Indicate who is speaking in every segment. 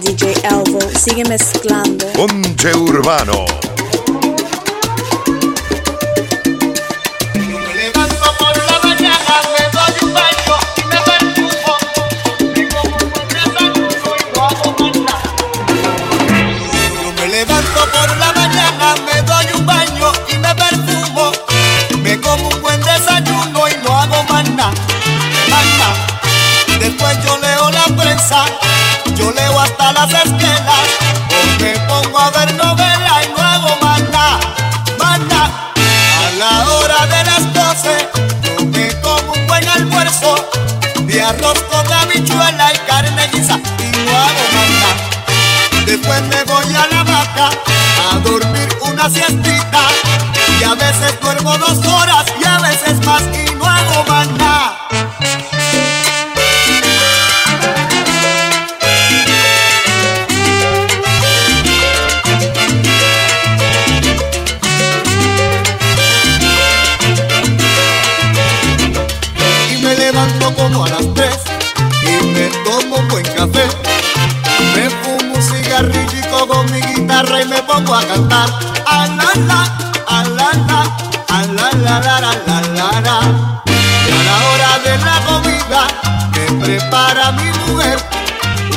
Speaker 1: DJ Elvo sigue mezclando.
Speaker 2: Ponche Urbano.
Speaker 3: Las esquelas me pongo a ver novela y hago más nada, A la hora de las doce yo me como un buen almuerzo de arroz con habichuela y carne guisa y más nada. Después me voy a la vaca a dormir una siestita y a veces duermo dos horas y a veces más y no hago más pongo a cantar. A la la, a la la, a la la la Y a la hora de la comida me prepara mi mujer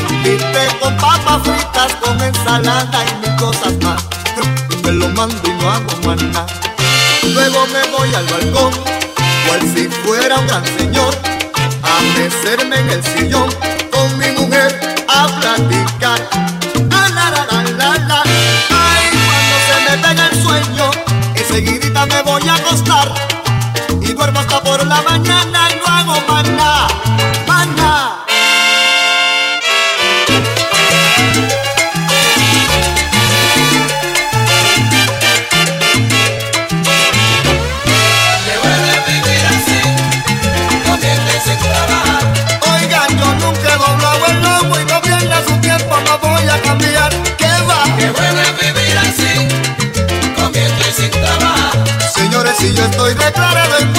Speaker 3: un bistec con papas fritas, con ensalada y mil cosas más. Me lo mando y no hago más. Luego me voy al balcón, cual si fuera un gran señor mecerme en el sillón con mi mujer a platicar. Me voy a acostar. Y duermo hasta por la mañana y no hago más nada, Si yo estoy declarado en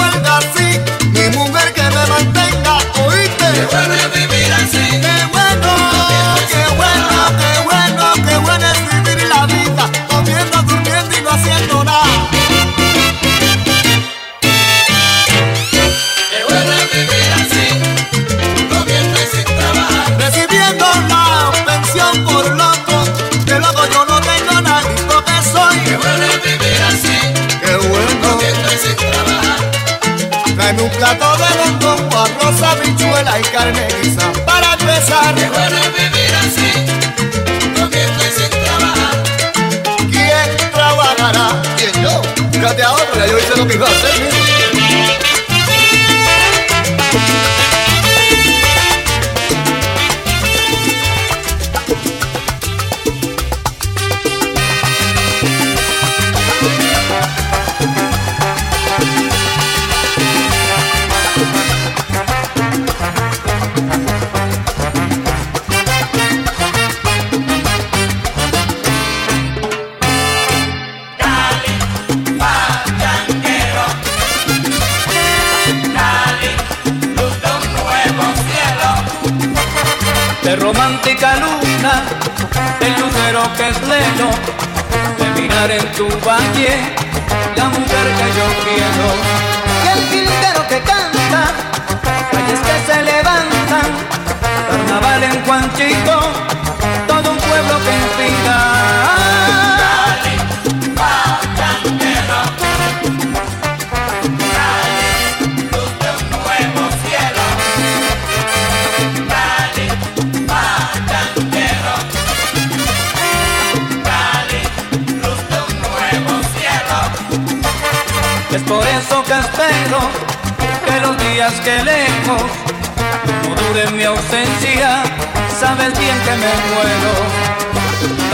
Speaker 4: lucero que es leno, de mirar en tu valle, la mujer que yo quiero. Y el jilguero que canta, calles que se levantan, carnaval en Juanchito, todo un pueblo que inspira. Por eso que espero que los días que lejos no duren mi ausencia, sabes bien que me muero.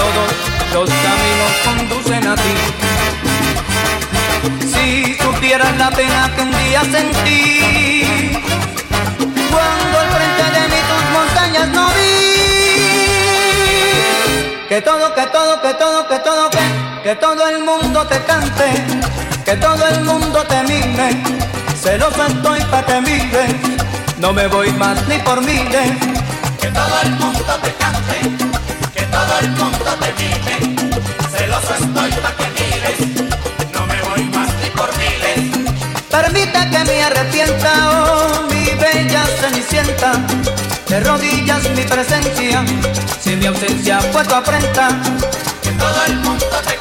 Speaker 4: Todos los caminos conducen a ti. Si supieras la pena que un día sentí, cuando al frente de mí tus montañas no vi. Que todo, que todo, que todo, que todo, que todo el mundo te cante, que todo el mundo te mire, celoso estoy pa' que mires, no me voy más ni por miles.
Speaker 5: Que todo el mundo te cante, que todo el mundo te mire, celoso estoy pa' que mires, no me voy más ni por miles.
Speaker 4: Permita que me arrepienta, oh mi bella cenicienta, de rodillas mi presencia, si mi ausencia fue tu afrenta.
Speaker 5: Que todo el mundo te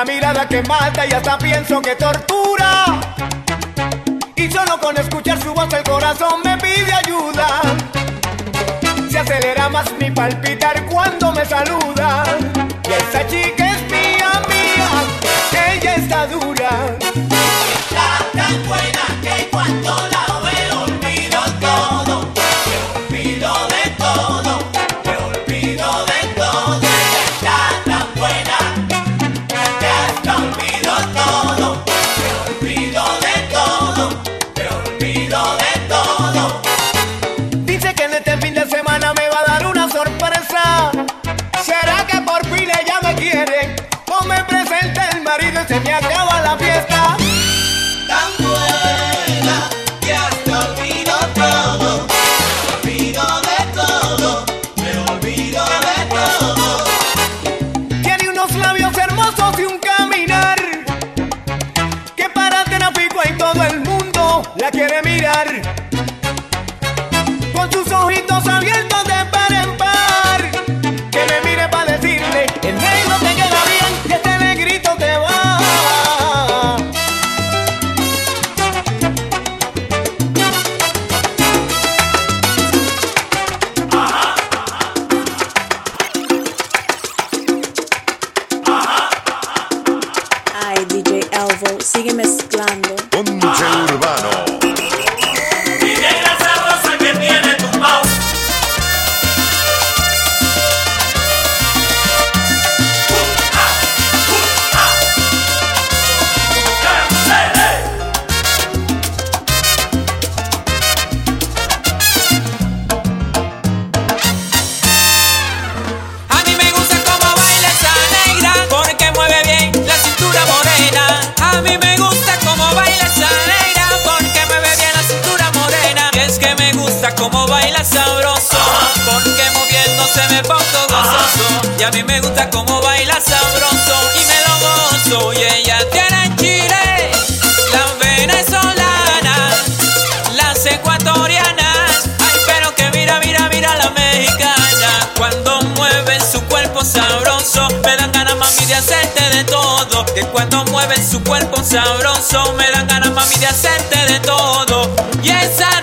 Speaker 3: Una mirada que mata y hasta pienso que tortura. Y solo con escuchar su voz el corazón me pide ayuda. Se acelera más mi palpitar cuando me saluda. Y esa chica es mía, mía. que Ella está dura.
Speaker 5: Está tan buena. Cuando
Speaker 6: mueven su cuerpo sabroso me dan ganas mami de hacerte de todo. Y esa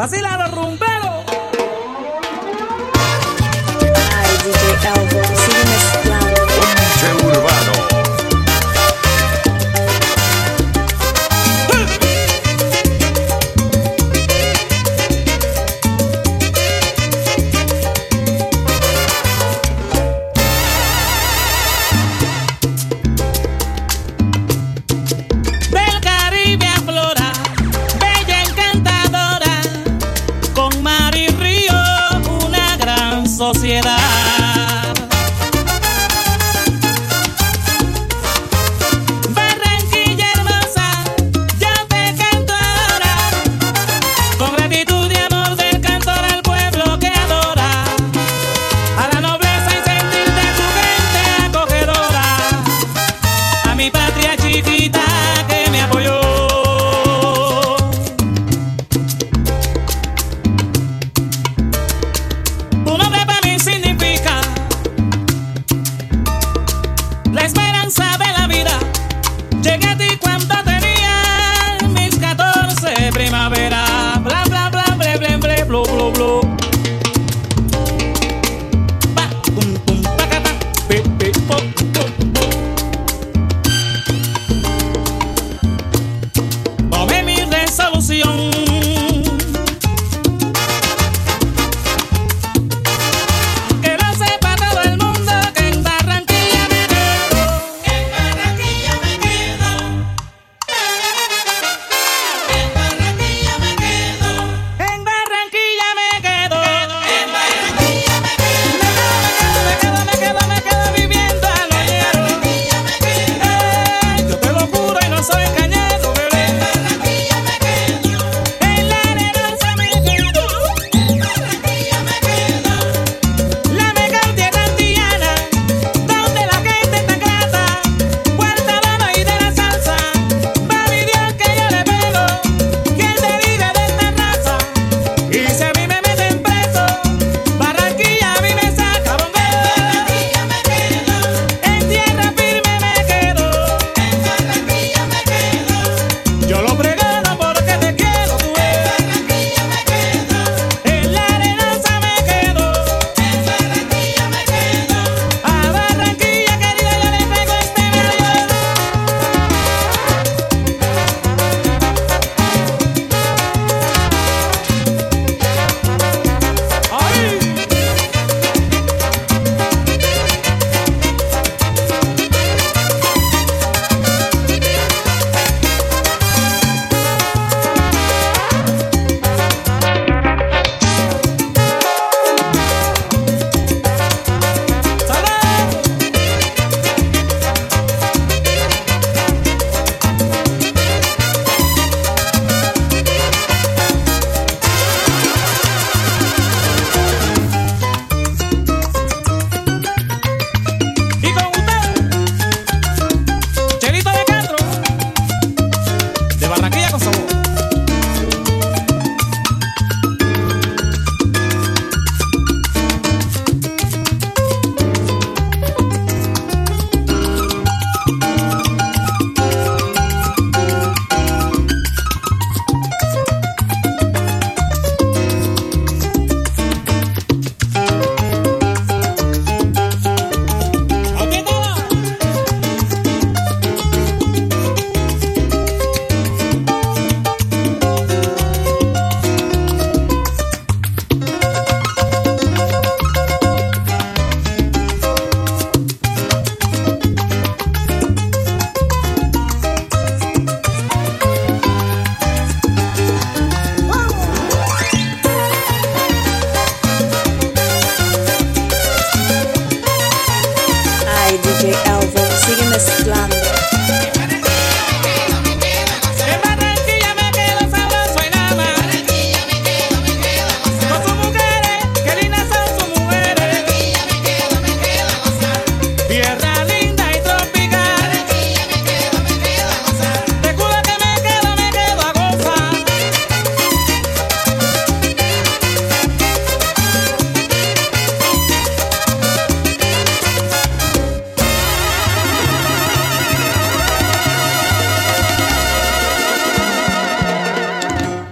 Speaker 7: ¡Vacila! sociedad. Yeah.